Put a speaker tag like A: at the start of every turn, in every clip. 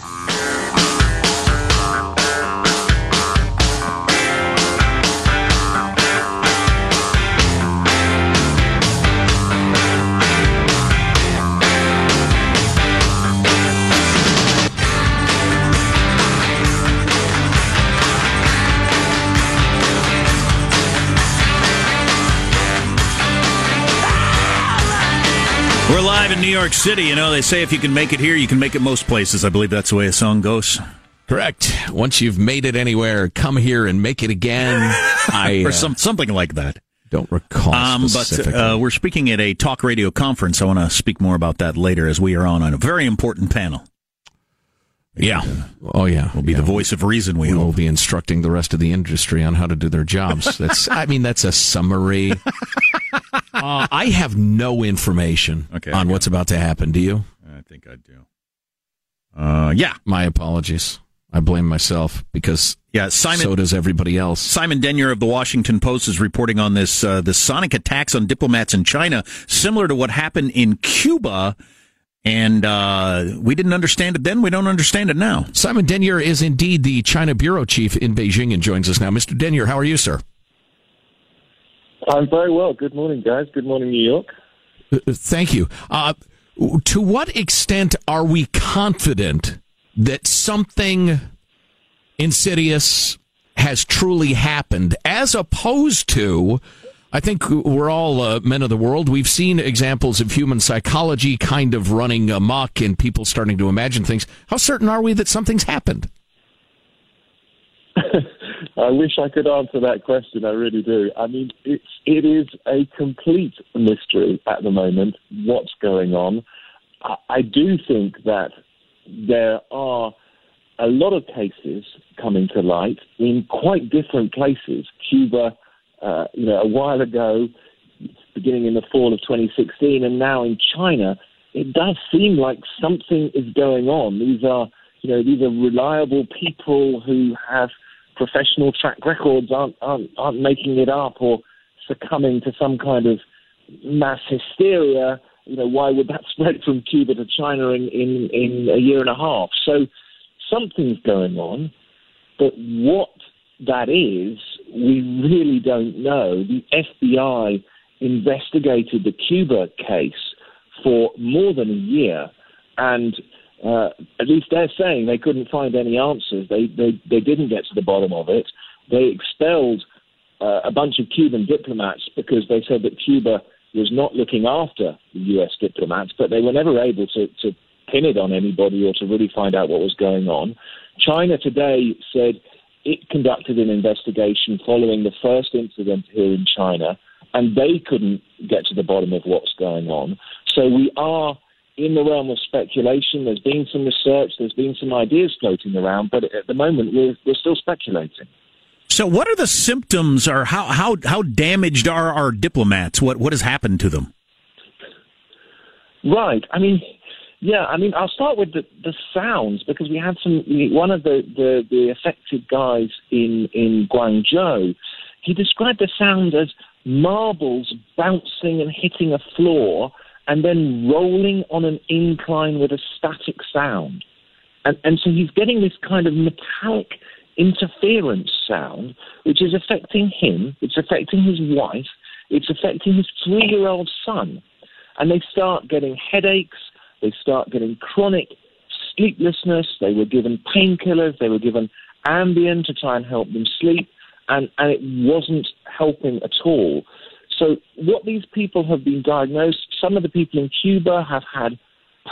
A: We're live in New York City. You know, they say if you can make it here, you can make it most places. I believe that's the way a song goes.
B: Correct. Once you've made it anywhere, come here and make it again. I
A: or
B: uh,
A: some, something like that.
B: don't recall.
A: Um, but uh, we're speaking at a talk radio conference. I want to speak more about that later as we are on on a very important panel. Yeah,
B: oh yeah,
A: we'll be
B: yeah.
A: the voice of reason. We
B: We will be instructing the rest of the industry on how to do their jobs. That's, I mean, that's a summary. Uh, I have no information
A: Okay,
B: on what's about to happen. Do you?
A: I think I do. Uh, yeah,
B: My apologies. I blame myself because
A: yeah. Simon
B: so does everybody else.
A: Simon Denyer of the Washington Post is reporting on this uh, the sonic attacks on diplomats in China, similar to what happened in Cuba. And uh, we didn't understand it then. We don't understand it now.
B: Simon Denyer is indeed the China bureau chief in Beijing and joins us now. Mr. Denyer, how are you, sir?
C: I'm very well. Good morning, guys. Good morning, New York.
B: Uh, Thank you. Uh, to what extent are we confident that something insidious has truly happened, as opposed to? I think we're all uh, men of the world. We've seen examples of human psychology kind of running amok and people starting to imagine things. How certain are we that something's happened?
C: I wish I could answer that question. I really do. I mean, it's it is a complete mystery at the moment. What's going on? I, I do think that there are a lot of cases coming to light in quite different places. Cuba, uh, you know, a while ago, beginning in the fall of 2016, and now in China, it does seem like something is going on. These are, you know, these are reliable people who have professional track records, aren't aren't, aren't making it up or succumbing to some kind of mass hysteria. You know, why would that spread from Cuba to China in, in, in a year and a half? So something's going on, but what that is, we really don't know. The FBI investigated the Cuba case for more than a year, and uh, at least they're saying they couldn't find any answers. They, they, they didn't get to the bottom of it. They expelled uh, a bunch of Cuban diplomats because they said that Cuba was not looking after the U.S. diplomats, but they were never able to, to pin it on anybody or to really find out what was going on. China today said it conducted an investigation following the first incident here in China, and they couldn't get to the bottom of what's going on. So we are in the realm of speculation. There's been some research, there's been some ideas floating around, but at the moment we're, we're still speculating.
A: So, what are the symptoms, or how how how damaged are our diplomats? What what has happened to them?
C: Right. I mean, yeah. I mean, I'll start with the, the sounds because we had some. One of the, the, the affected guys in in Guangzhou, he described the sound as marbles bouncing and hitting a floor and then rolling on an incline with a static sound. And, and so he's getting this kind of metallic interference sound, which is affecting him, it's affecting his wife, it's affecting his three year old son. And they start getting headaches, they start getting chronic sleeplessness, they were given painkillers, they were given Ambien to try and help them sleep, and, and it wasn't helping at all. So, what these people have been diagnosed, some of the people in Cuba have had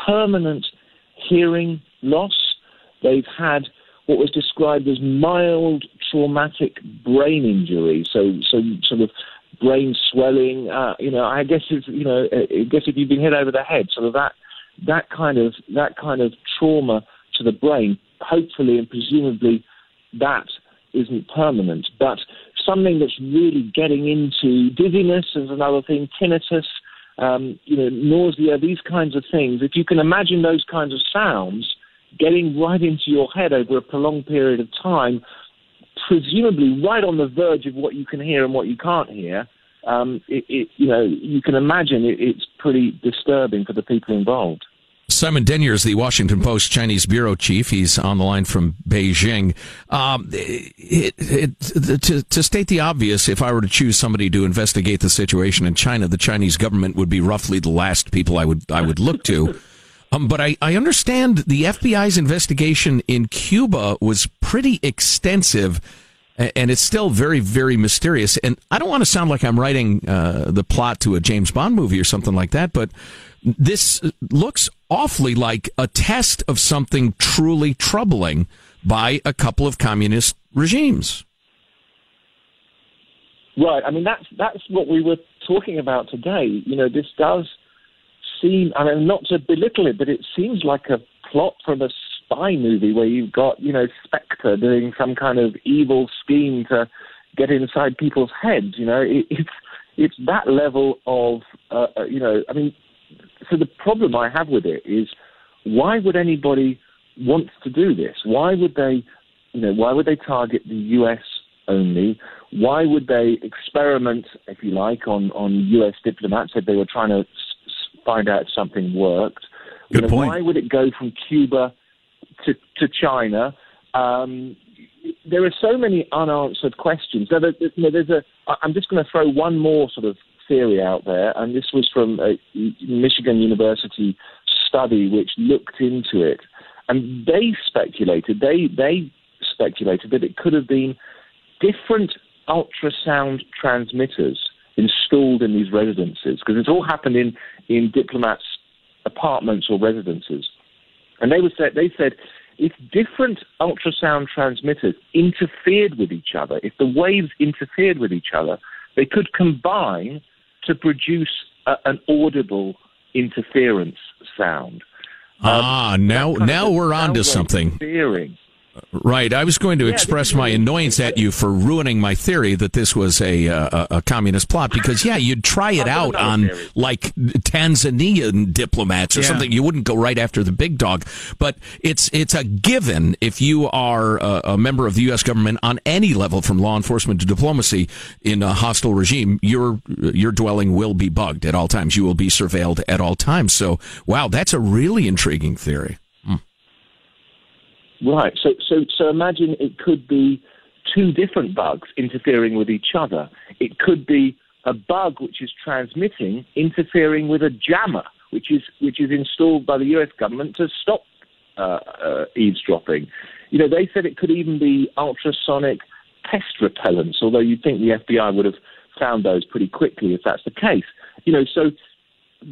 C: permanent hearing loss. They've had what was described as mild traumatic brain injury, so so sort of brain swelling. Uh, you know, I guess it's you know, I guess if you've been hit over the head, sort of that that kind of that kind of trauma to the brain. Hopefully and presumably, that isn't permanent, but something that's really getting into dizziness is another thing, tinnitus. Um, you know, nausea, these kinds of things. If you can imagine those kinds of sounds, getting right into your head over a prolonged period of time, presumably right on the verge of what you can hear and what you can't hear, um, it, it, you know, you can imagine it, it's pretty disturbing for the people involved.
B: Simon Denyer is the Washington Post Chinese bureau chief. He's on the line from Beijing. Um, it, it, to, to, state the obvious, if I were to choose somebody to investigate the situation in China, the Chinese government would be roughly the last people I would I would look to. Um, but I, I understand the FBI's investigation in Cuba was pretty extensive, and it's still very, very mysterious. And I don't want to sound like I'm writing uh, the plot to a James Bond movie or something like that, but this looks awfully like a test of something truly troubling by a couple of communist regimes.
C: Right. I mean, that's that's what we were talking about today. You know, this does seem, I mean, not to belittle it, but it seems like a plot from a spy movie where you've got, you know, Spectre doing some kind of evil scheme to get inside people's heads. You know, it, it's it's that level of, uh, uh, you know, I mean, so the problem I have with it is, why would anybody want to do this? Why would they, you know, why would they target the U.S. only? Why would they experiment, if you like, on on U.S. diplomats if they were trying to find out if something worked.
A: Good you know, point.
C: Why would it go from Cuba to, to China? Um, there are so many unanswered questions. Now, there, you know, there's a. I'm just going to throw one more sort of theory out there, and this was from a Michigan University study which looked into it, and they speculated. They they speculated that it could have been different ultrasound transmitters installed in these residences because it's all happened in in diplomats' apartments or residences. And they, said, they said if different ultrasound transmitters interfered with each other, if the waves interfered with each other, they could combine to produce a, an audible interference sound.
B: Ah, um, now now we're on to something. Right. I was going to yeah, express my annoyance at you for ruining my theory that this was a uh, a communist plot because yeah, you'd try it out on theory. like Tanzanian diplomats or yeah. something. You wouldn't go right after the big dog, but it's it's a given if you are a, a member of the U.S. government on any level, from law enforcement to diplomacy, in a hostile regime, your your dwelling will be bugged at all times. You will be surveilled at all times. So, wow, that's a really intriguing theory.
C: Right. So, so, so imagine it could be two different bugs interfering with each other. It could be a bug which is transmitting interfering with a jammer, which is which is installed by the U.S. government to stop uh, uh, eavesdropping. You know, they said it could even be ultrasonic pest repellents, although you'd think the FBI would have found those pretty quickly if that's the case. You know, so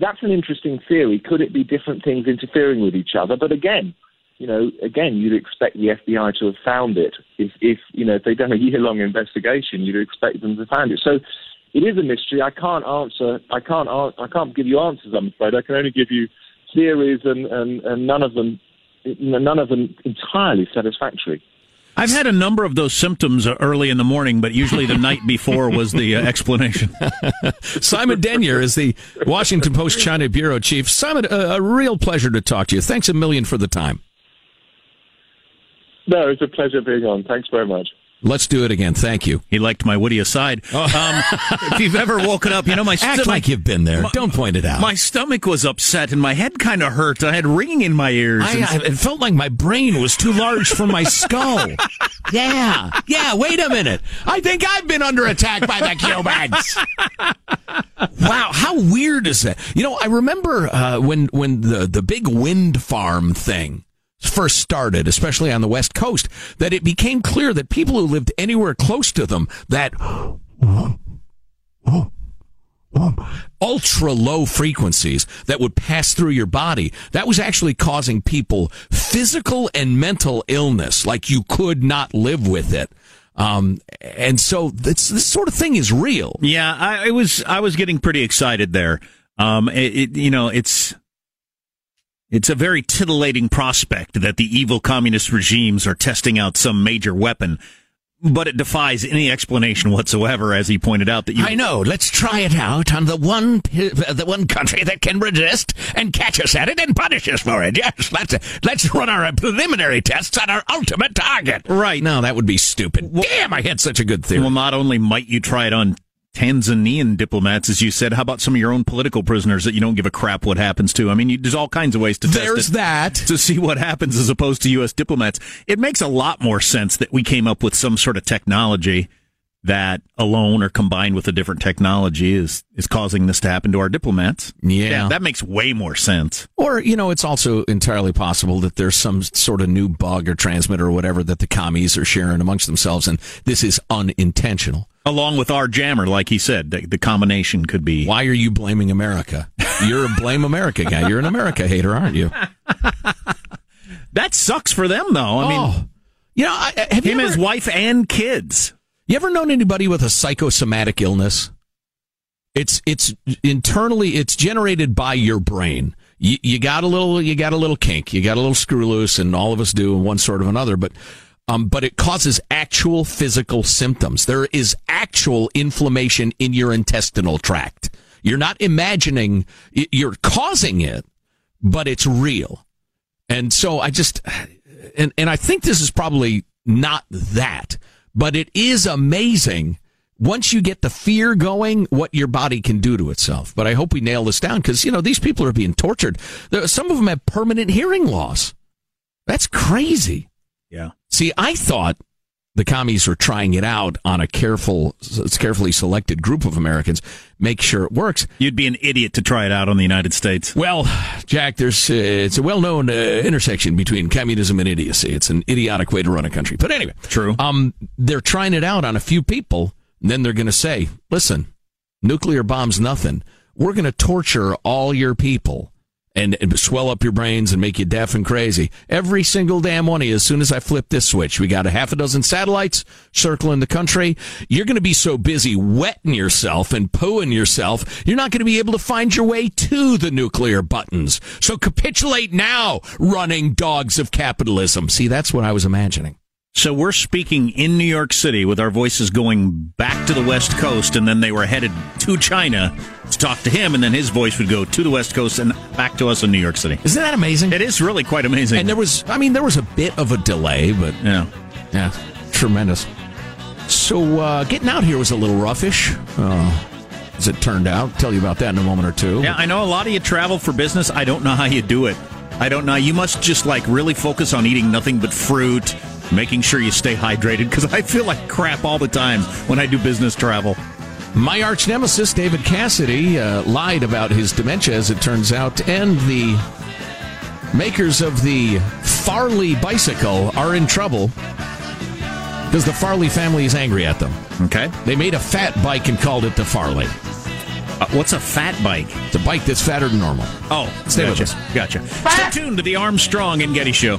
C: that's an interesting theory. Could it be different things interfering with each other? But again, you know, again, you'd expect the FBI to have found it. If, if you know, if they'd done a year-long investigation, you'd expect them to have found it. So it is a mystery. I can't answer. I can't. I can't give you answers. I'm afraid. I can only give you theories, and, and, and none of them, none of them entirely satisfactory.
A: I've had a number of those symptoms early in the morning, but usually the night before was the uh, explanation.
B: Simon Denyer is the Washington Post China bureau chief. Simon, a, a real pleasure to talk to you. Thanks a million for the time.
C: No, it's a pleasure being on. Thanks very much.
B: Let's do it again. Thank you.
A: He liked my witty aside. Oh. Um, if you've ever woken up, you know my
B: act stomach, like you've been there. My, Don't point it out.
A: My stomach was upset and my head kind of hurt. I had ringing in my ears.
B: I, I, it felt like my brain was too large for my skull. yeah, yeah. Wait a minute. I think I've been under attack by the Cubans. wow, how weird is that? You know, I remember uh, when when the the big wind farm thing first started, especially on the West Coast, that it became clear that people who lived anywhere close to them, that ultra low frequencies that would pass through your body, that was actually causing people physical and mental illness, like you could not live with it. Um, and so this, this sort of thing is real.
A: Yeah, I, was I was getting pretty excited there. Um, it, it, you know, it's it's a very titillating prospect that the evil communist regimes are testing out some major weapon, but it defies any explanation whatsoever, as he pointed out. That you,
B: I know. Let's try it out on the one uh, the one country that can resist and catch us at it and punish us for it. Yes, let's let's run our preliminary tests on our ultimate target.
A: Right.
B: No, that would be stupid. Well, Damn, I had such a good theory.
A: Well, not only might you try it on Tanzanian diplomats, as you said. How about some of your own political prisoners that you don't give a crap what happens to? I mean, you, there's all kinds of ways to
B: test There's that.
A: To see what happens as opposed to U.S. diplomats. It makes a lot more sense that we came up with some sort of technology that alone or combined with a different technology is is causing this to happen to our diplomats.
B: Yeah.
A: yeah. that makes way more sense.
B: Or you know, it's also entirely possible that there's some sort of new bug or transmitter or whatever that the commies are sharing amongst themselves, and this is unintentional.
A: Along with our jammer, like he said, the, the combination could be.
B: Why are you blaming America? You're a blame America guy. You're an America hater, aren't you?
A: that sucks for them, though. I mean, oh.
B: you know, have
A: him,
B: ever,
A: his wife, and kids.
B: You ever known anybody with a psychosomatic illness? It's it's internally it's generated by your brain. You, you got a little you got a little kink, you got a little screw loose, and all of us do in one sort of another. But um, but it causes actual physical symptoms. There is actual inflammation in your intestinal tract. You're not imagining you're causing it, but it's real. And so I just and and I think this is probably not that. But it is amazing once you get the fear going, what your body can do to itself. But I hope we nail this down because, you know, these people are being tortured. Some of them have permanent hearing loss. That's crazy.
A: Yeah.
B: See, I thought the commies were trying it out on a careful, carefully selected group of Americans, make sure it works.
A: You'd be an idiot to try it out on the United States.
B: Well, Jack, there's uh, it's a well-known uh, intersection between communism and idiocy. It's an idiotic way to run a country. But anyway,
A: true.
B: Um, they're trying it out on a few people, and then they're going to say, "Listen, nuclear bombs, nothing. We're going to torture all your people." And, and, swell up your brains and make you deaf and crazy. Every single damn one of you, as soon as I flip this switch, we got a half a dozen satellites circling the country. You're going to be so busy wetting yourself and pooing yourself, you're not going to be able to find your way to the nuclear buttons. So capitulate now, running dogs of capitalism. See, that's what I was imagining.
A: So we're speaking in New York City with our voices going back to the West Coast, and then they were headed to China to talk to him, and then his voice would go to the West Coast and back to us in New York City.
B: Isn't that amazing?
A: It is really quite amazing.
B: And there was, I mean, there was a bit of a delay, but
A: yeah,
B: yeah, tremendous. So uh, getting out here was a little roughish. Uh, as it turned out, tell you about that in a moment or two.
A: Yeah, I know a lot of you travel for business. I don't know how you do it. I don't know. You must just like really focus on eating nothing but fruit, making sure you stay hydrated because I feel like crap all the time when I do business travel.
B: My arch nemesis, David Cassidy, uh, lied about his dementia, as it turns out, and the makers of the Farley bicycle are in trouble because the Farley family is angry at them.
A: Okay.
B: They made a fat bike and called it the Farley.
A: Uh, what's a fat bike?
B: It's a bike that's fatter than normal.
A: Oh,
B: Stay with us.
A: Gotcha. Stay tuned to the Armstrong and Getty Show.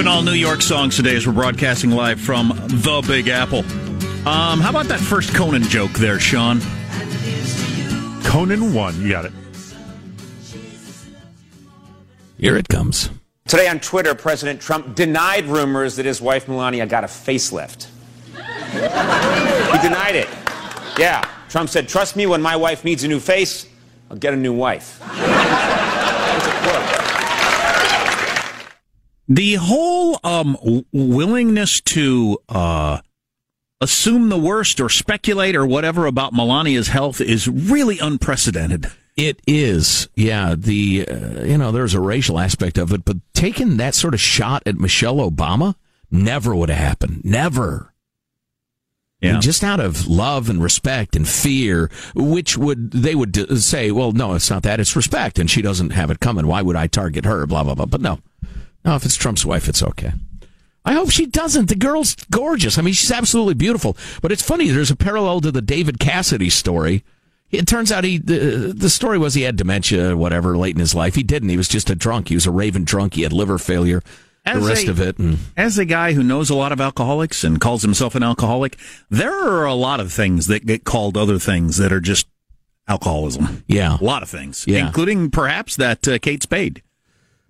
A: Doing all New York songs today as we're broadcasting live from the Big Apple. Um, how about that first Conan joke there, Sean?
D: Conan one. You got it.
B: Here it comes.
E: Today on Twitter, President Trump denied rumors that his wife Melania got a facelift. he denied it. Yeah. Trump said, Trust me, when my wife needs a new face, I'll get a new wife. That's a quote.
A: The whole um, w- willingness to uh, assume the worst or speculate or whatever about Melania's health is really unprecedented.
B: It is, yeah. The uh, you know there's a racial aspect of it, but taking that sort of shot at Michelle Obama never would have happened. Never.
A: Yeah.
B: And just out of love and respect and fear, which would they would say, well, no, it's not that, it's respect, and she doesn't have it coming. Why would I target her? Blah blah blah. But no, no. If it's Trump's wife, it's okay. I hope she doesn't. The girl's gorgeous. I mean, she's absolutely beautiful. But it's funny. There's a parallel to the David Cassidy story. It turns out he the, the story was he had dementia, whatever, late in his life. He didn't. He was just a drunk. He was a raving drunk. He had liver failure.
A: As
B: the rest
A: a-
B: of it, and
A: As a guy who knows a lot of alcoholics and calls himself an alcoholic, there are a lot of things that get called other things that are just alcoholism.
B: yeah,
A: A lot of things,
B: Yeah.
A: including perhaps that uh, Kate Spade,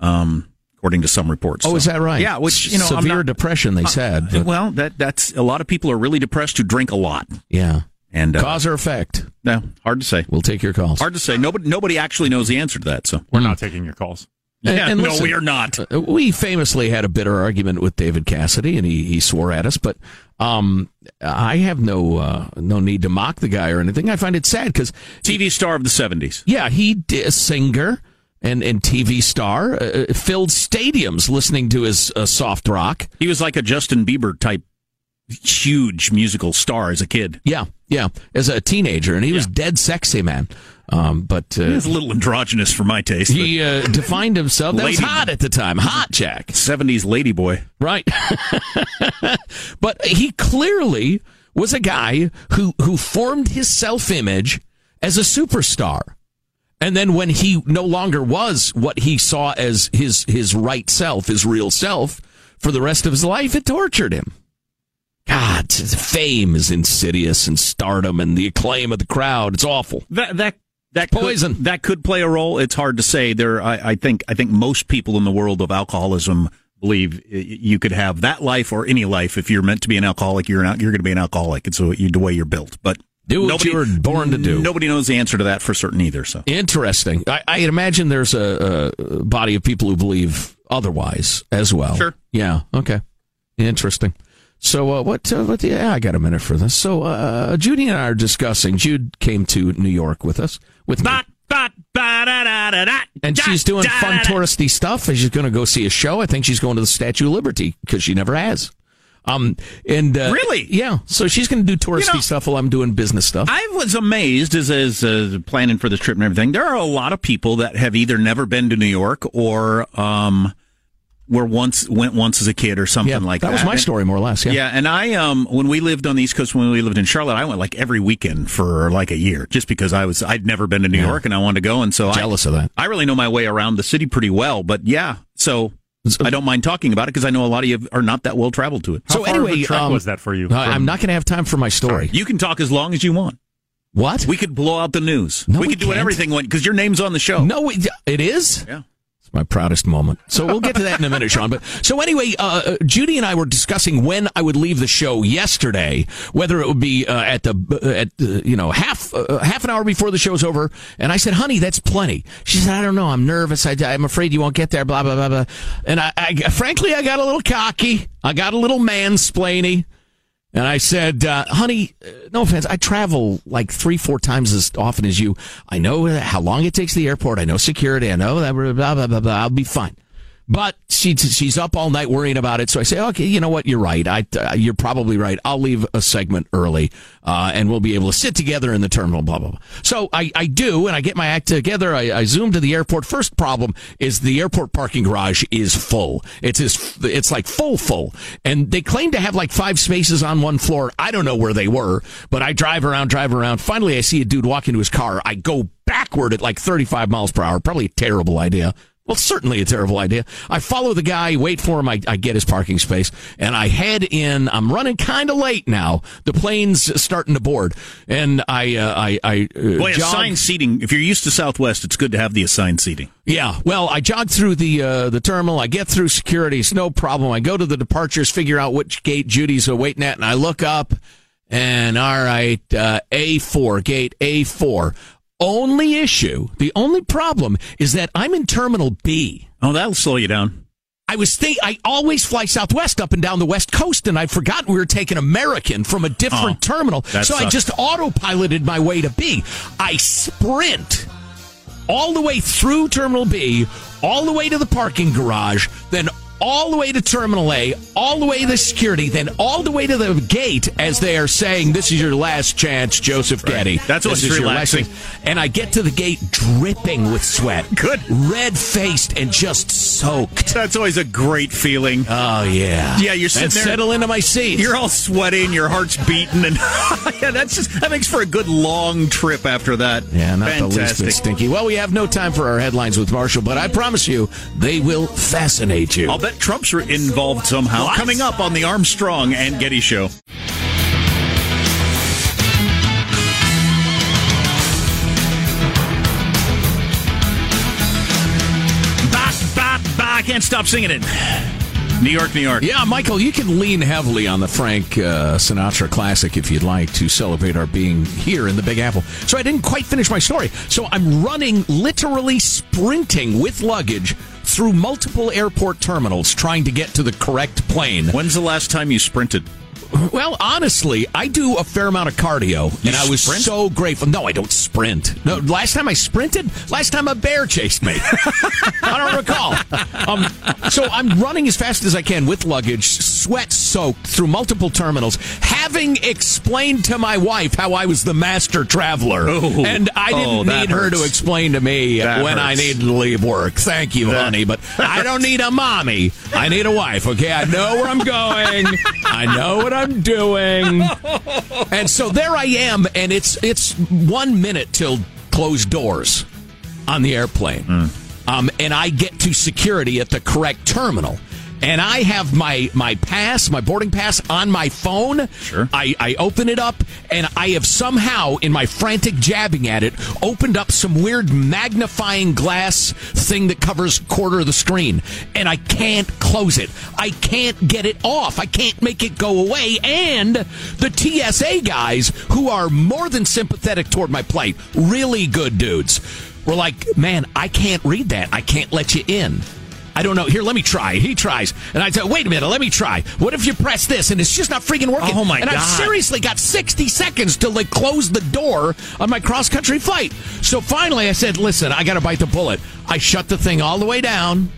A: um, according to some reports.
B: Oh,
A: So-
B: is that right?
A: Yeah, which you know, I'm
B: severe
A: not-
B: depression. They said.
A: Uh, well, that that's a lot of people are really depressed who drink a lot,
B: yeah,
A: and uh,
B: cause or effect.
A: no, hard to say.
B: We'll take your calls.
A: Hard to say. Nobody nobody actually knows the answer to that. So
D: We're not taking your calls.
A: Yeah,
B: and
A: no,
B: listen,
A: we are not.
B: Uh, We famously had a bitter argument with David Cassidy, and he, he swore at us. But um, I have no uh, no need to mock the guy or anything. I find it sad because
A: TV star of the '70s.
B: yeah, he did a singer and and TV star uh, uh, filled stadiums listening to his uh, soft rock.
A: He was like a Justin Bieber type, huge musical star as a kid.
B: Yeah, yeah, as a teenager, and he was dead sexy, man. Um, but
A: He
B: uh,
A: was a little androgynous for my taste.
B: he uh, defined himself. That was hot at the time. Hot, Jack.
A: '70s lady boy.
B: Right. but he clearly was a guy who, who formed his self image as a superstar. And then when he no longer was what he saw as his, his right self, his real self, for the rest of his life, it tortured him. God, fame is insidious and stardom and the acclaim of the crowd. It's awful.
A: That that that
B: Poison.
A: That could play a role. It's hard to say. There, I, I think. I think most people in the world of alcoholism believe you could have that life or any life. If you're meant to be an alcoholic, you're not. you're going to be an alcoholic. It's the way you're built. But
B: Do what you were born to do.
A: Nobody knows the answer to that for certain either. So
B: Interesting. I, I imagine there's a, a body of people who believe otherwise as well.
A: Sure.
B: Yeah. Okay. Interesting. So uh, what? Uh, what? The, yeah, I got a minute for this. So uh, Judy and I are discussing. Jude came to New York with us with me, and she's doing fun touristy stuff. And she's going to go see a show. I think she's going to the Statue of Liberty because she never has. Um. And uh,
A: Really?
B: yeah. So she's going to do touristy
A: You know-
B: stuff while I'm doing business stuff.
A: I was amazed as as uh, planning for this trip and everything. There are a lot of people that have either never been to New York or um were once went once as a kid or something
B: yeah,
A: like
B: that
A: that.
B: was my
A: And-
B: story, more or less. Yeah.
A: Yeah, and I um when we lived on the East Coast when we lived in Charlotte, I went like every weekend for like a year just because I was I'd never been to New
B: Yeah.
A: York and I wanted to go and so
B: Jealous
A: I,
B: of that.
A: I really know my way around the city pretty well, but yeah, so I don't mind talking about it because I know a lot of you are not that well traveled to it.
D: How
B: So
D: far of a
B: anyway,
D: trek
B: um,
D: was that for you?
B: I- I'm not going to have time for my story.
A: You can talk as long as you want.
B: What?
A: We could blow out the news.
B: No,
A: we
B: we
A: could do
B: can't.
A: everything because your name's on the show.
B: No, we, it is.
A: Yeah.
B: My proudest moment. So we'll get to that in a minute, Sean. But so anyway, uh, uh, Judy and I were discussing when I would leave the show yesterday, whether it would be uh, at the uh, at uh, you know half uh, half an hour before the show's over. And I said, "Honey, that's plenty." She said, "I don't know. I'm nervous. I, I'm afraid you won't get there." Blah blah blah blah. And I, I frankly, I got a little cocky. I got a little mansplainy. And I said, uh, honey, uh, no offense, I travel like three, four times as often as you. I know how long it takes to the airport. I know security. I know that, blah, blah, blah, blah. I'll be fine. But she, she's up all night worrying about it. So I say, okay, you know what? You're right. I, uh, you're probably right. I'll leave a segment early, uh, and we'll be able to sit together in the terminal, blah, blah, blah. So I, I do, and I get my act together. I, I zoom to the airport. First problem is the airport parking garage is full. It's, it's like full, full. And they claim to have like five spaces on one floor. I don't know where they were, but I drive around, drive around. Finally, I see a dude walk into his car. I go backward at like 35 miles per hour. Probably a terrible idea. Well, certainly a terrible idea. I follow the guy, wait for him. I, I get his parking space, and I head in. I'm running kind of late now. The plane's starting to board, and I, uh, I, I uh,
A: Boy,
B: jog-
A: assigned seating. If you're used to Southwest, it's good to have the assigned seating.
B: Yeah, well, I jog through the uh, the terminal. I get through security. It's no problem. I go to the departures, figure out which gate Judy's waiting at, and I look up, and all right, uh, A4, gate A4. Only issue, the only problem is that I'm in Terminal B.
A: Oh, that'll slow you down.
B: I was think I always fly Southwest up and down the West Coast, and I'd forgotten we were taking American from a different
A: Oh,
B: terminal. So I just autopiloted my way to B. I sprint all the way through Terminal B, all the way to the parking garage, then all the way to Terminal A, all the way to security, then all the way to the gate as they are saying, "This is your last chance, Joseph Getty."
A: That's what's
B: This is your last
A: relaxing.
B: And I get to the gate dripping with sweat,
A: Good.
B: red faced and just soaked.
A: That's always a great feeling.
B: Oh yeah,
A: Yeah, you're sitting
B: and
A: there-
B: settle into my seat.
A: You're all sweaty and your heart's beating, and yeah, that's just that makes for a good long trip after that.
B: yeah, not the least bit stinky. Well, we have no time for our headlines with Marsha, but I promise you, they will fascinate you.
A: I'll bet Trump's are involved somehow.
B: What?
A: Coming up on the Armstrong and Getty Show. Bah, bah, bah, I can't stop singing it. New York, New York.
B: Yeah, Michael, you can lean heavily on the Frank uh, Sinatra classic if you'd like to celebrate our being here in the Big Apple. So I didn't quite finish my story. So I'm running, literally sprinting with luggage through multiple airport terminals trying to get to the correct plane.
A: When's the last time you sprinted?
B: Well, honestly, I do a fair amount of cardio, and I was
A: sprint?
B: so grateful. No, I don't sprint. No, last time I sprinted, last time a bear chased me. I don't recall. Um, so I'm running as fast as I can with luggage, sweat soaked through multiple terminals, having explained to my wife how I was the master traveler,
A: Oh.
B: and I didn't
A: Oh,
B: need her to explain to me
A: That
B: when I needed to leave work. Thank you,
A: That-
B: honey, but I don't need a mommy. I need a wife. Okay, I know where I'm going. I know what I'm doing. And so there I am, and it's it's one minute till closed doors on the airplane, um, and I get to security at the correct terminal. And I have my my pass, my boarding pass on my phone.
A: Sure.
B: I, I open it up, and I have somehow, in my frantic jabbing at it, opened up some weird magnifying glass thing that covers a quarter of the screen, and I can't close it. I can't get it off. I can't make it go away. And the TSA guys, who are more than sympathetic toward my plight, really good dudes, were like, "Man, I can't read that. I can't let you in." I don't know. Here, let me try. He tries. And I said, wait a minute, let me try. What if you press this and it's just not freaking working?
A: Oh, my
B: and I've seriously got 60 seconds to like close the door on my cross country flight. So finally I said, listen, I got to bite the bullet. I shut the thing all the way down,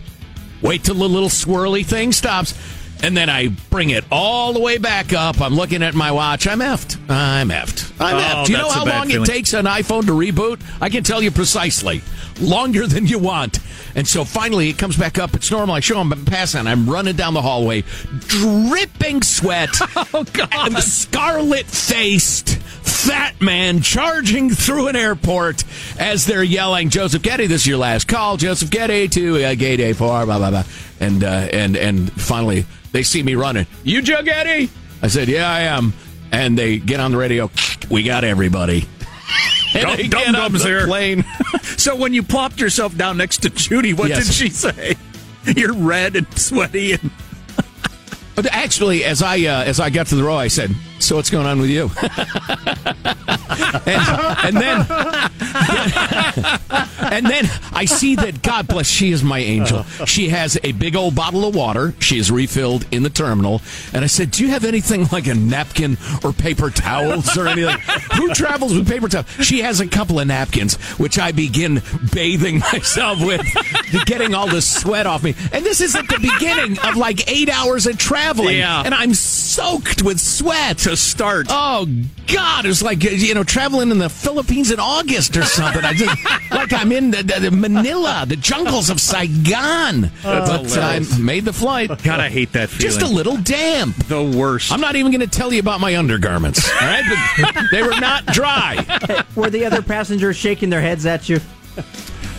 B: wait till the little swirly thing stops, and then I bring it all the way back up. I'm looking at my watch. I'm effed. I'm effed. I'm
A: Oh,
B: effed. Do you know how long
A: feeling.
B: it takes an iPhone to reboot? I can tell you precisely. Longer than you want. And so finally it comes back up. It's normal. I show him I'm passing. I'm running down the hallway, dripping sweat. oh, God. Scarlet faced fat man charging through an airport as they're yelling, Joseph Getty, this is your last call. Joseph Getty to uh, gate A4, blah, blah, blah. And, uh, and, and finally they see me running. You Joe Getty? I said, yeah, I am. And they get on the radio. We got everybody. Dum
A: Dum Dum's here.
B: Plane.
A: so when you plopped yourself down next to Judy, what
B: Yes.
A: did she say? You're red and sweaty and
B: But actually, as I uh, as I got to the row, I said, "So what's going on with you?" and, and then and then I see that God bless, she is my angel. She has a big old bottle of water. She is refilled in the terminal, and I said, "Do you have anything like a napkin or paper towels or anything?" Who travels with paper towels? She has a couple of napkins, which I begin bathing myself with, getting all the sweat off me. And this is at the beginning of like eight hours of traveling,
A: Yeah.
B: and I'm soaked with sweat
A: to start.
B: Oh God! It's like you know traveling in the Philippines in August or something. I just like I'm in the, the, the Manila, the jungles of Saigon. but uh, I made the flight.
A: God, I hate that feeling.
B: Just a little damp.
A: The worst.
B: I'm not even going to tell you about my undergarments. All right, but they were not dry.
D: Were the other passengers shaking their heads at you?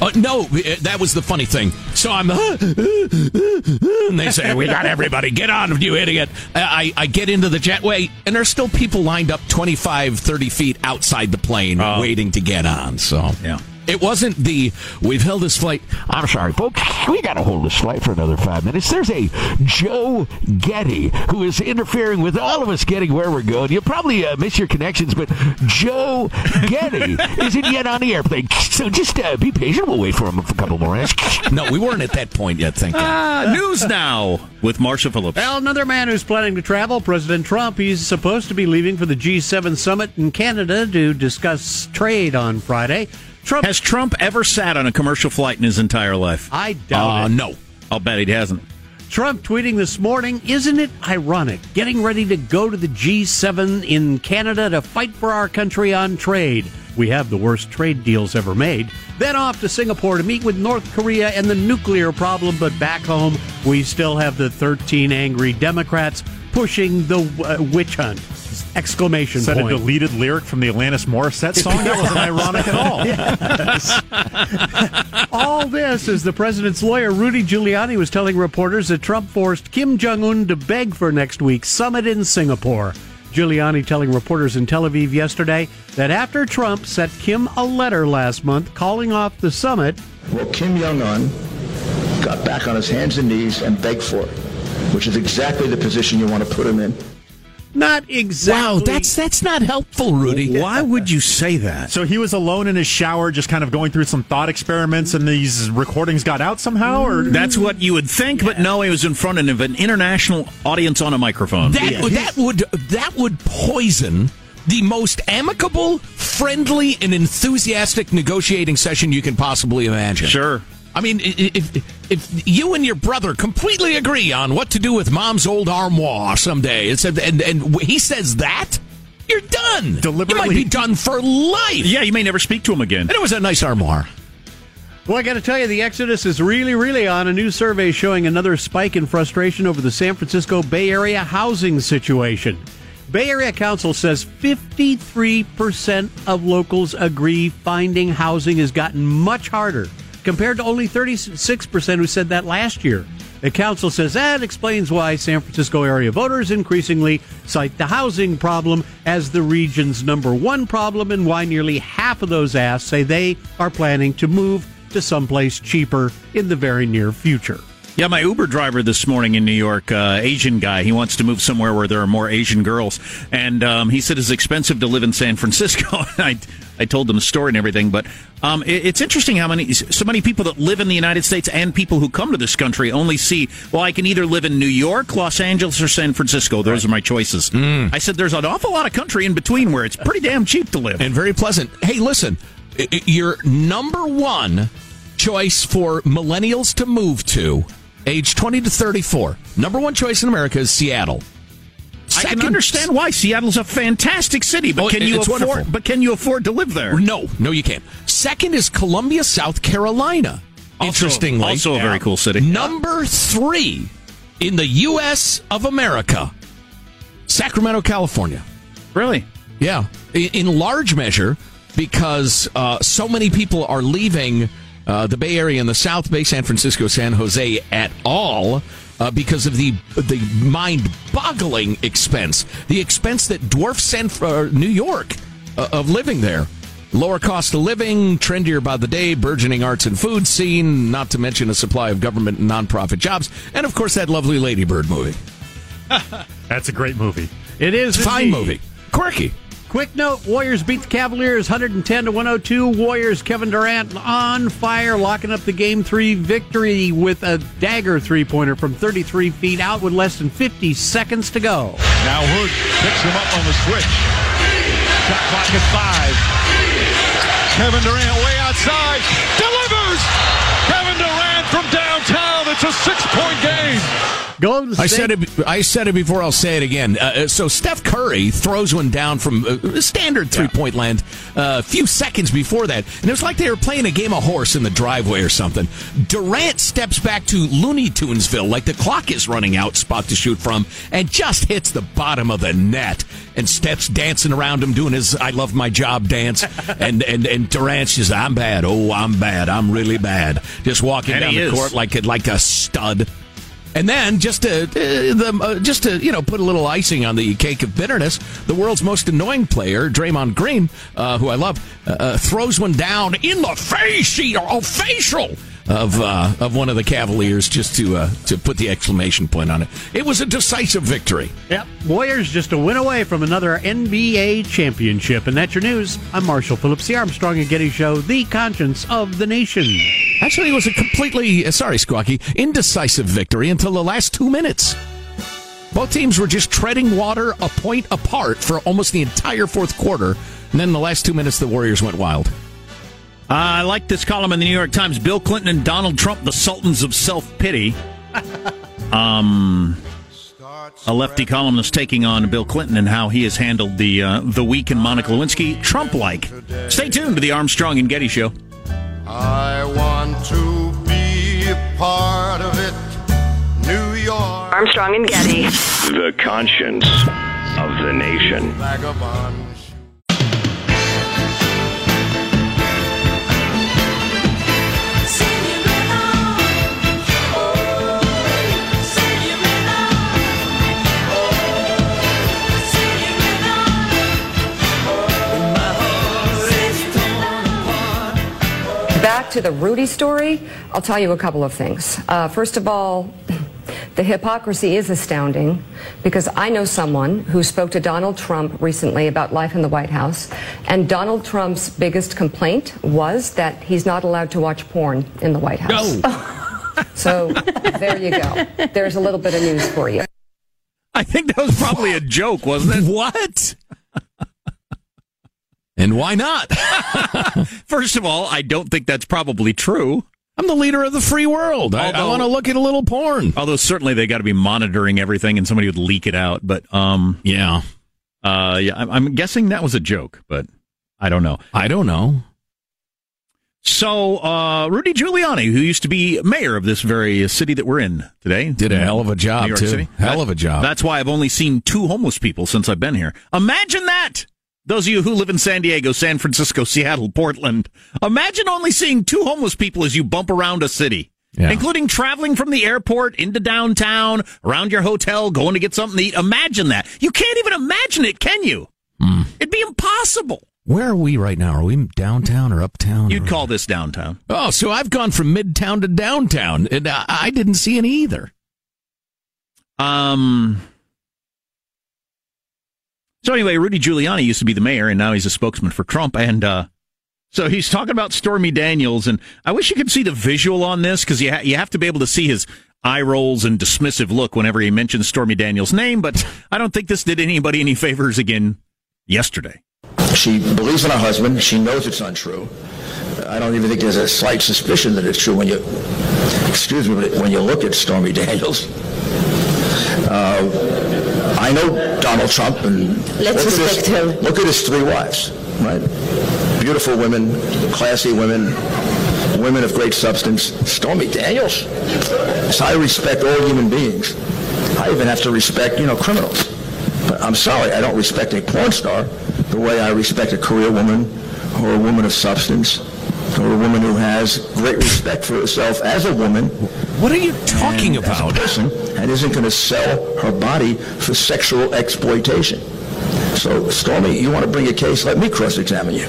B: Uh, no, uh, that was the funny thing. So I'm, and they say, "We got everybody. Get on, you idiot!" I, I get into the jetway, and there's still people lined up 25, 30 feet outside the plane, waiting to get on. So
A: Yeah.
B: It wasn't the we've held this flight. I'm sorry, folks. We got to hold this flight for another five minutes. There's a Joe Getty who is interfering with all of us getting where we're going. You'll probably uh, miss your connections, but Joe Getty isn't yet on the airplane. So just uh, be patient. We'll wait for him for a couple more minutes. no, we weren't at that point yet. Thank God.
A: Ah, news now with Marsha Phillips.
F: Well, another man who's planning to travel, President Trump. He's supposed to be leaving for the G7 summit in Canada to discuss trade on Friday. Trump
A: Has Trump ever sat on a commercial flight in his entire life?
F: I doubt
B: Uh,
F: it.
B: no.
A: I'll bet he hasn't.
F: Trump tweeting this morning, isn't it ironic? Getting ready to go to the G7 in Canada to fight for our country on trade. We have the worst trade deals ever made. Then off to Singapore to meet with North Korea and the nuclear problem, but back home, we still have the 13 angry Democrats pushing the uh, witch hunt. Exclamation
G: Is that
F: point.
G: a deleted lyric from the Alanis Morissette song? That wasn't ironic at all.
F: All this is the president's lawyer, Rudy Giuliani, was telling reporters that Trump forced Kim Jong un to beg for next week's summit in Singapore. Giuliani telling reporters in Tel Aviv yesterday that after Trump sent Kim a letter last month calling off the summit,
H: Well, Kim Jong un got back on his hands and knees and begged for it, which is exactly the position you want to put him in.
F: Not exactly.
B: Wow, that's that's not helpful, Rudy.
A: Why would you say that?
G: So he was alone in his shower, just kind of going through some thought experiments, and these recordings got out somehow, or mm.
A: That's what you would think, but no, he was in front of an international audience on a microphone.
B: That would that would that would poison the most amicable, friendly, and enthusiastic negotiating session you can possibly imagine.
A: Sure.
B: I mean, i- i- if if you and your brother completely agree on what to do with mom's old armoire someday, it's a, and and he says that, you're done. Deliberately. You might
G: Deliberately-
B: be done for life.
A: Yeah, you may never speak to him again.
B: And it was a nice armoire.
F: Well, I got to tell you, the exodus is really, really on. A new survey showing another spike in frustration over the San Francisco Bay Area housing situation. Bay Area Council says 53% of locals agree finding housing has gotten much harder, compared to only 36% who said that last year. The council says that explains why San Francisco area voters increasingly cite the housing problem as the region's number one problem, and why nearly half of those asked say they are planning to move to someplace cheaper in the very near future.
A: Yeah, my Uber driver this morning in New York, uh, Asian guy, he wants to move somewhere where there are more Asian girls. And um, he said it's expensive to live in San Francisco. I, I told him the story and everything. But um, it, it's interesting how many, so many people that live in the United States and people who come to this country only see, well, I can either live in New York, Los Angeles, or San Francisco. Those are my choices. I said there's an awful lot of country in between where it's pretty damn cheap to live.
B: and very pleasant. Hey, listen, your number one choice for millennials to move to, age 20 to 34, number one choice in America is Seattle.
A: I can understand why Seattle's a fantastic city, but
B: Oh,
A: can you afford?
B: wonderful.
A: But can you afford to live there?
B: No, no, you can't. Second is Columbia, South Carolina.
A: Also-
B: Interestingly,
A: also a very cool city.
B: Number three in the U.S. of America, Sacramento, California.
A: Really?
B: Yeah, in, in large measure because uh, so many people are leaving uh, the Bay Area and the South Bay, San Francisco, San Jose at all. Uh, because of the the mind-boggling expense, the expense that dwarfs San uh, New York uh, of living there. Lower cost of living, trendier by the day, burgeoning arts and food scene, not to mention a supply of government and nonprofit jobs, and of course that lovely Ladybird movie.
G: That's a great movie.
F: It is
B: It's a fine movie. Quirky.
F: Quick note: Warriors beat the Cavaliers 110 to 102. Warriors Kevin Durant on fire, locking up the Game Three victory with a dagger three pointer from 33 feet out with less than 50 seconds to go.
I: Now Hood picks him up on the switch. Shot clock at five. Kevin Durant way outside. Delivers! Kevin Durant from downtown. It's a six-point game.
F: Golden
B: I
F: State-
B: said it. I said it before. I'll say it again. Uh, Uh, so Steph Curry throws one down from uh, standard three point land uh, a few seconds before that, and it was like they were playing a game of horse in the driveway or something. Durant steps back to Looney Tunesville, like the clock is running out, spot to shoot from, and just hits the bottom of the net. And Steph's dancing around him, doing his "I love my job" dance, and and and Durant's just "I'm bad, oh I'm bad, I'm really bad," just walking
A: And
B: down the
A: is.
B: court like like a stud. And then just to uh, the uh, just to you know put a little icing on the cake of bitterness, the world's most annoying player, Draymond Green, uh, who I love, uh, uh, throws one down in the face, oh, facial of uh, of one of the Cavaliers just to uh, to put the exclamation point on it. It was a decisive victory.
F: Yep. Warriors just a win away from another NBA championship. And that's your news. I'm Marshall Phillips, the Armstrong and Getty Show, the conscience of the nation.
B: Actually, it was a completely uh, sorry, Squawky, indecisive victory until the last two minutes. Both teams were just treading water a point apart for almost the entire fourth quarter, and then in the last two minutes, the Warriors went wild.
A: I like this column in the New York Times. Bill Clinton and Donald Trump, the sultans of self pity. um, a lefty columnist taking on Bill Clinton and how he has handled the uh, the week in Monica Lewinsky, Trump like. Stay tuned to the Armstrong and Getty Show.
J: I want to be a part of it. New York.
K: Armstrong and Getty.
L: The conscience of the nation.
J: Vagabond.
M: To the Rudy story, I'll tell you a couple of things. Uh, first of all, the hypocrisy is astounding because I know someone who spoke to Donald Trump recently about life in the White House, and Donald Trump's biggest complaint was that he's not allowed to watch porn in the White House. No. so there you go. There's a little bit of news for you.
A: I think that was probably a joke, wasn't it?
B: What? And why not?
A: First of all, I don't think that's probably true.
B: I'm the leader of the free world. I, I want to look at a little porn.
A: Although certainly they got to be monitoring everything, and somebody would leak it out. But um,
B: yeah,
A: uh, yeah, I'm, I'm guessing that was a joke, but I don't know.
B: I don't know.
A: So uh, Rudy Giuliani, who used to be mayor of this very city that we're in today,
B: Did a hell of a job,
A: New York
B: too.
A: City,
B: Hell of a job.
A: That's why I've only seen two homeless people since I've been here. Imagine that. Those of you who live in San Diego, San Francisco, Seattle, Portland, imagine only seeing two homeless people as you bump around a city.
B: Yeah.
A: Including traveling from the airport into downtown, around your hotel, going to get something to eat. Imagine that. You can't even imagine it, can you?
B: Hmm.
A: It'd be impossible.
B: Where are we right now? Are we downtown or uptown?
A: You'd
B: or-
A: call this downtown.
B: Oh, so I've gone from midtown to downtown, and I, I didn't see any either.
A: Um. So anyway, Rudy Giuliani used to be the mayor, and now he's a spokesman for Trump. And uh, so he's talking about Stormy Daniels, and I wish you could see the visual on this because you ha- you have to be able to see his eye rolls and dismissive look whenever he mentions Stormy Daniels' name. But I don't think this did anybody any favors again yesterday.
H: She believes in her husband. She knows it's untrue. I don't even think there's a slight suspicion that it's true when you, excuse me, when you look at Stormy Daniels. Uh, I know Donald Trump, and
N: Let's
H: look at his,
N: him.
H: Look at his three wives, right? Beautiful women, classy women, women of great substance. Stormy Daniels. So I respect all human beings. I even have to respect, you know, criminals. But I'm sorry, I don't respect a porn star the way I respect a career woman or a woman of substance or a woman who has great respect for herself as a woman.
B: What are you talking
H: and as a
B: about?
H: person and isn't going to sell her body for sexual exploitation. So, Stormy, you want to bring a case? Let me cross-examine you.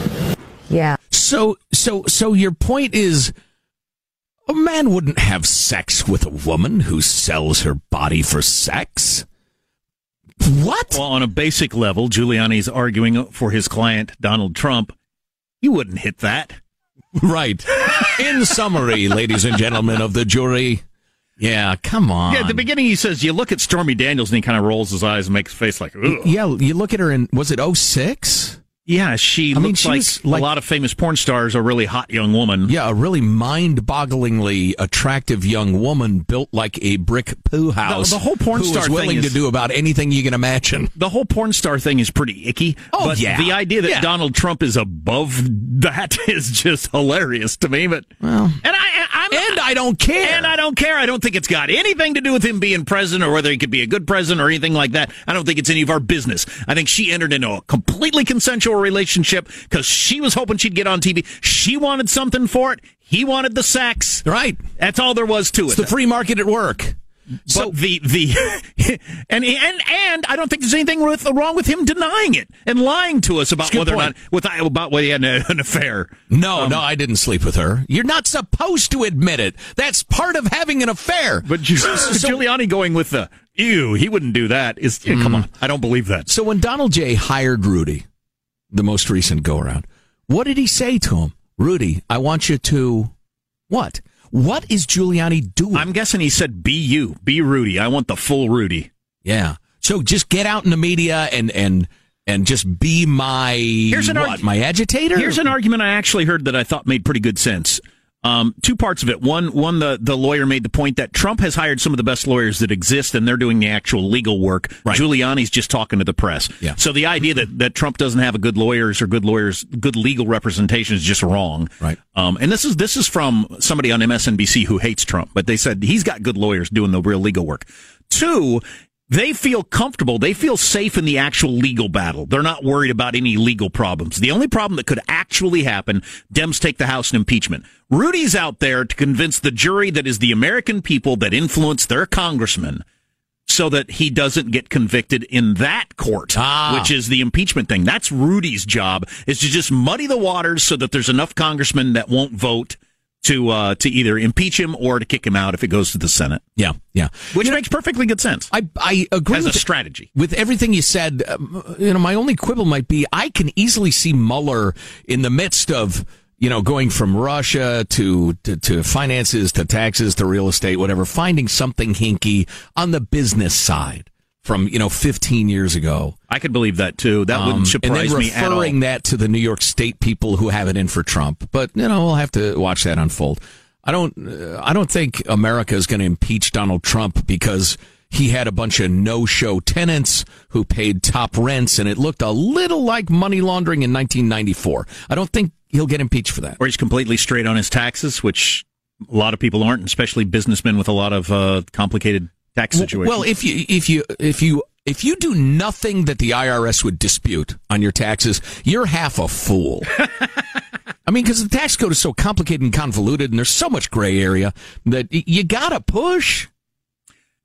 M: Yeah,
B: So, so, so your point is a man wouldn't have sex with a woman who sells her body for sex? What?
A: Well, on a basic level, Giuliani's arguing for his client, Donald Trump. You wouldn't hit that.
B: Right. In summary, ladies and gentlemen of the jury, yeah, come on.
A: Yeah, at the beginning he says, you look at Stormy Daniels and he kind of rolls his eyes and makes a face like, Ugh.
B: Yeah, you look at her in, was it 06?
A: Yeah, she
B: I mean,
A: looks
B: she
A: like,
B: like-
A: a lot of famous porn stars, a really hot young woman.
B: Yeah, a really mind-bogglingly attractive young woman built like a brick poo house.
A: the whole porn star
B: willing to
A: is-
B: do about anything you can imagine.
A: The whole porn star thing is pretty icky.
B: Oh,
A: but
B: yeah.
A: the idea that
B: Yeah.
A: Donald Trump is above that is just hilarious to me. But
B: Well,
A: and I,
B: I don't care.
A: And I don't care. I don't think it's got anything to do with him being president or whether he could be a good president or anything like that. I don't think it's any of our business. I think she entered into a completely consensual relationship because she was hoping she'd get on TV. She wanted something for it. He wanted the sex.
B: Right.
A: That's all there was to it.
B: It's the free market at work.
A: But the the and and and I don't think there's anything with, wrong with him denying it and lying to us about
B: That's a good
A: whether or not with about whether he had an, an affair.
B: No,
A: Um,
B: no, I didn't sleep with her. You're not supposed to admit it. That's part of having an affair.
A: But Gi- Giuliani going with the ew, he wouldn't do that. Is yeah, come on, I don't believe that.
B: So when Donald J. hired Rudy, the most recent go around, what did he say to him? Rudy, I want you to what? What is Giuliani doing?
A: I'm guessing he said, "Be you, be Rudy. I want the full Rudy."
B: yeah. So just get out in the media and and and just be my
A: Here's an
B: what?
A: argu-
B: my agitator.
A: Here's an argument I actually heard that I thought made pretty good sense. Um, two parts of it. One, one the the lawyer made the point that Trump has hired some of the best lawyers that exist, and they're doing the actual legal work.
B: Right.
A: Giuliani's just talking to the press.
B: Yeah.
A: So the idea that, that Trump doesn't have a good lawyers or good lawyers, good legal representation is just wrong.
B: Right.
A: Um, and this is this is from somebody on MSNBC who hates Trump, but they said he's got good lawyers doing the real legal work. Two, they feel comfortable. They feel safe in the actual legal battle. They're not worried about any legal problems. The only problem that could actually happen, Dems take the House in impeachment. Rudy's out there to convince the jury that is the American people that influence their congressman so that he doesn't get convicted in that court,
B: Ah.
A: which is the impeachment thing. That's Rudy's job is to just muddy the waters so that there's enough congressmen that won't vote to uh, to either impeach him or to kick him out if it goes to the Senate,
B: yeah, yeah.
A: which makes perfectly good sense
B: I I agree
A: as a strategy.
B: with everything you said, um, you know, my only quibble might be I can easily see Mueller in the midst of, you know, going from Russia to, to, to finances to taxes to real estate, whatever, finding something hinky on the business side from, you know, 15 years ago.
A: I could believe that too. That
B: Um,
A: wouldn't surprise
B: and then
A: me at all.
B: referring that to the New York State people who have it in for Trump. But, you know, we'll have to watch that unfold. I don't, uh, I don't think America is going to impeach Donald Trump because he had a bunch of no-show tenants who paid top rents and it looked a little like money laundering in 1994. I don't think he'll get impeached for that.
A: or he's completely straight on his taxes, which a lot of people aren't, especially businessmen with a lot of uh, complicated tax situations.
B: Well, if you if you if you if you do nothing that the IRS would dispute on your taxes, you're half a fool. I mean, because the tax code is so complicated and convoluted, and there's so much gray area that y- you gotta push.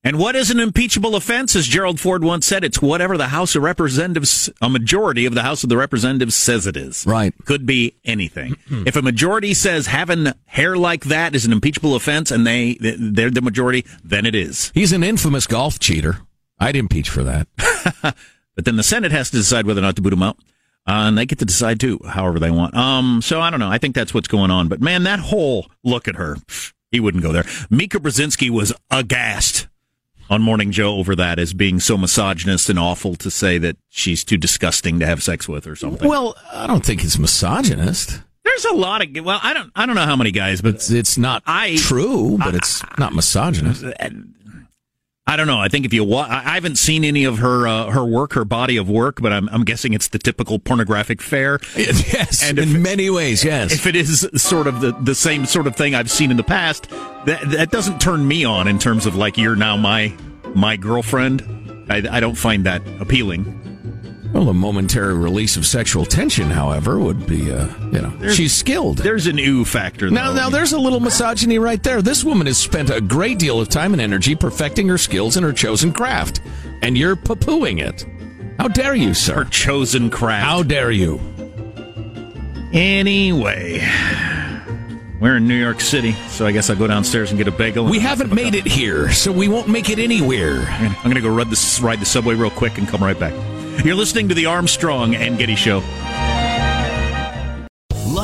A: And what is an impeachable offense? As Gerald Ford once said, it's whatever the House of Representatives, a majority of the House of the Representatives says it is.
B: Right.
A: Could be anything. if a majority says having hair like that is an impeachable offense and they, they're the majority, then it is.
B: He's an infamous golf cheater. I'd impeach for that.
A: But then the Senate has to decide whether or not to boot him out. Uh, and they get to decide too, however they want. Um, so I don't know. I think that's what's going on. But man, that whole look at her, he wouldn't go there. Mika Brzezinski was aghast on Morning Joe over that as being so misogynist and awful to say that she's too disgusting to have sex with or something.
B: Well, I don't think it's misogynist.
A: there's a lot of well, I don't, I don't know how many guys, but
B: It's it's not
A: I-
B: true, but it's not misogynist.
A: I don't know. I think if you wa- I haven't seen any of her uh, her work, her body of work, but I'm I'm guessing it's the typical pornographic fare.
B: yes,
A: And
B: in
A: if-
B: many ways, yes.
A: if it is sort of the, the same sort of thing I've seen in the past, that that doesn't turn me on in terms of like you're now my my girlfriend. I, I don't find that appealing.
B: Well, a momentary release of sexual tension, however, would be, uh, you know, she's skilled.
A: There's an ooh factor. Though.
B: Now, now, there's a little misogyny right there. This woman has spent a great deal of time and energy perfecting her skills in her chosen craft, and you're poo-pooing it. How dare you, sir?
A: her chosen craft.
B: How dare you?
A: Anyway, we're in New York City, so I guess I'll go downstairs and get a bagel.
B: We haven't made it here, so we won't make it anywhere.
A: I'm going to go ride the, ride the subway real quick and come right back. You're listening to the Armstrong and Getty Show.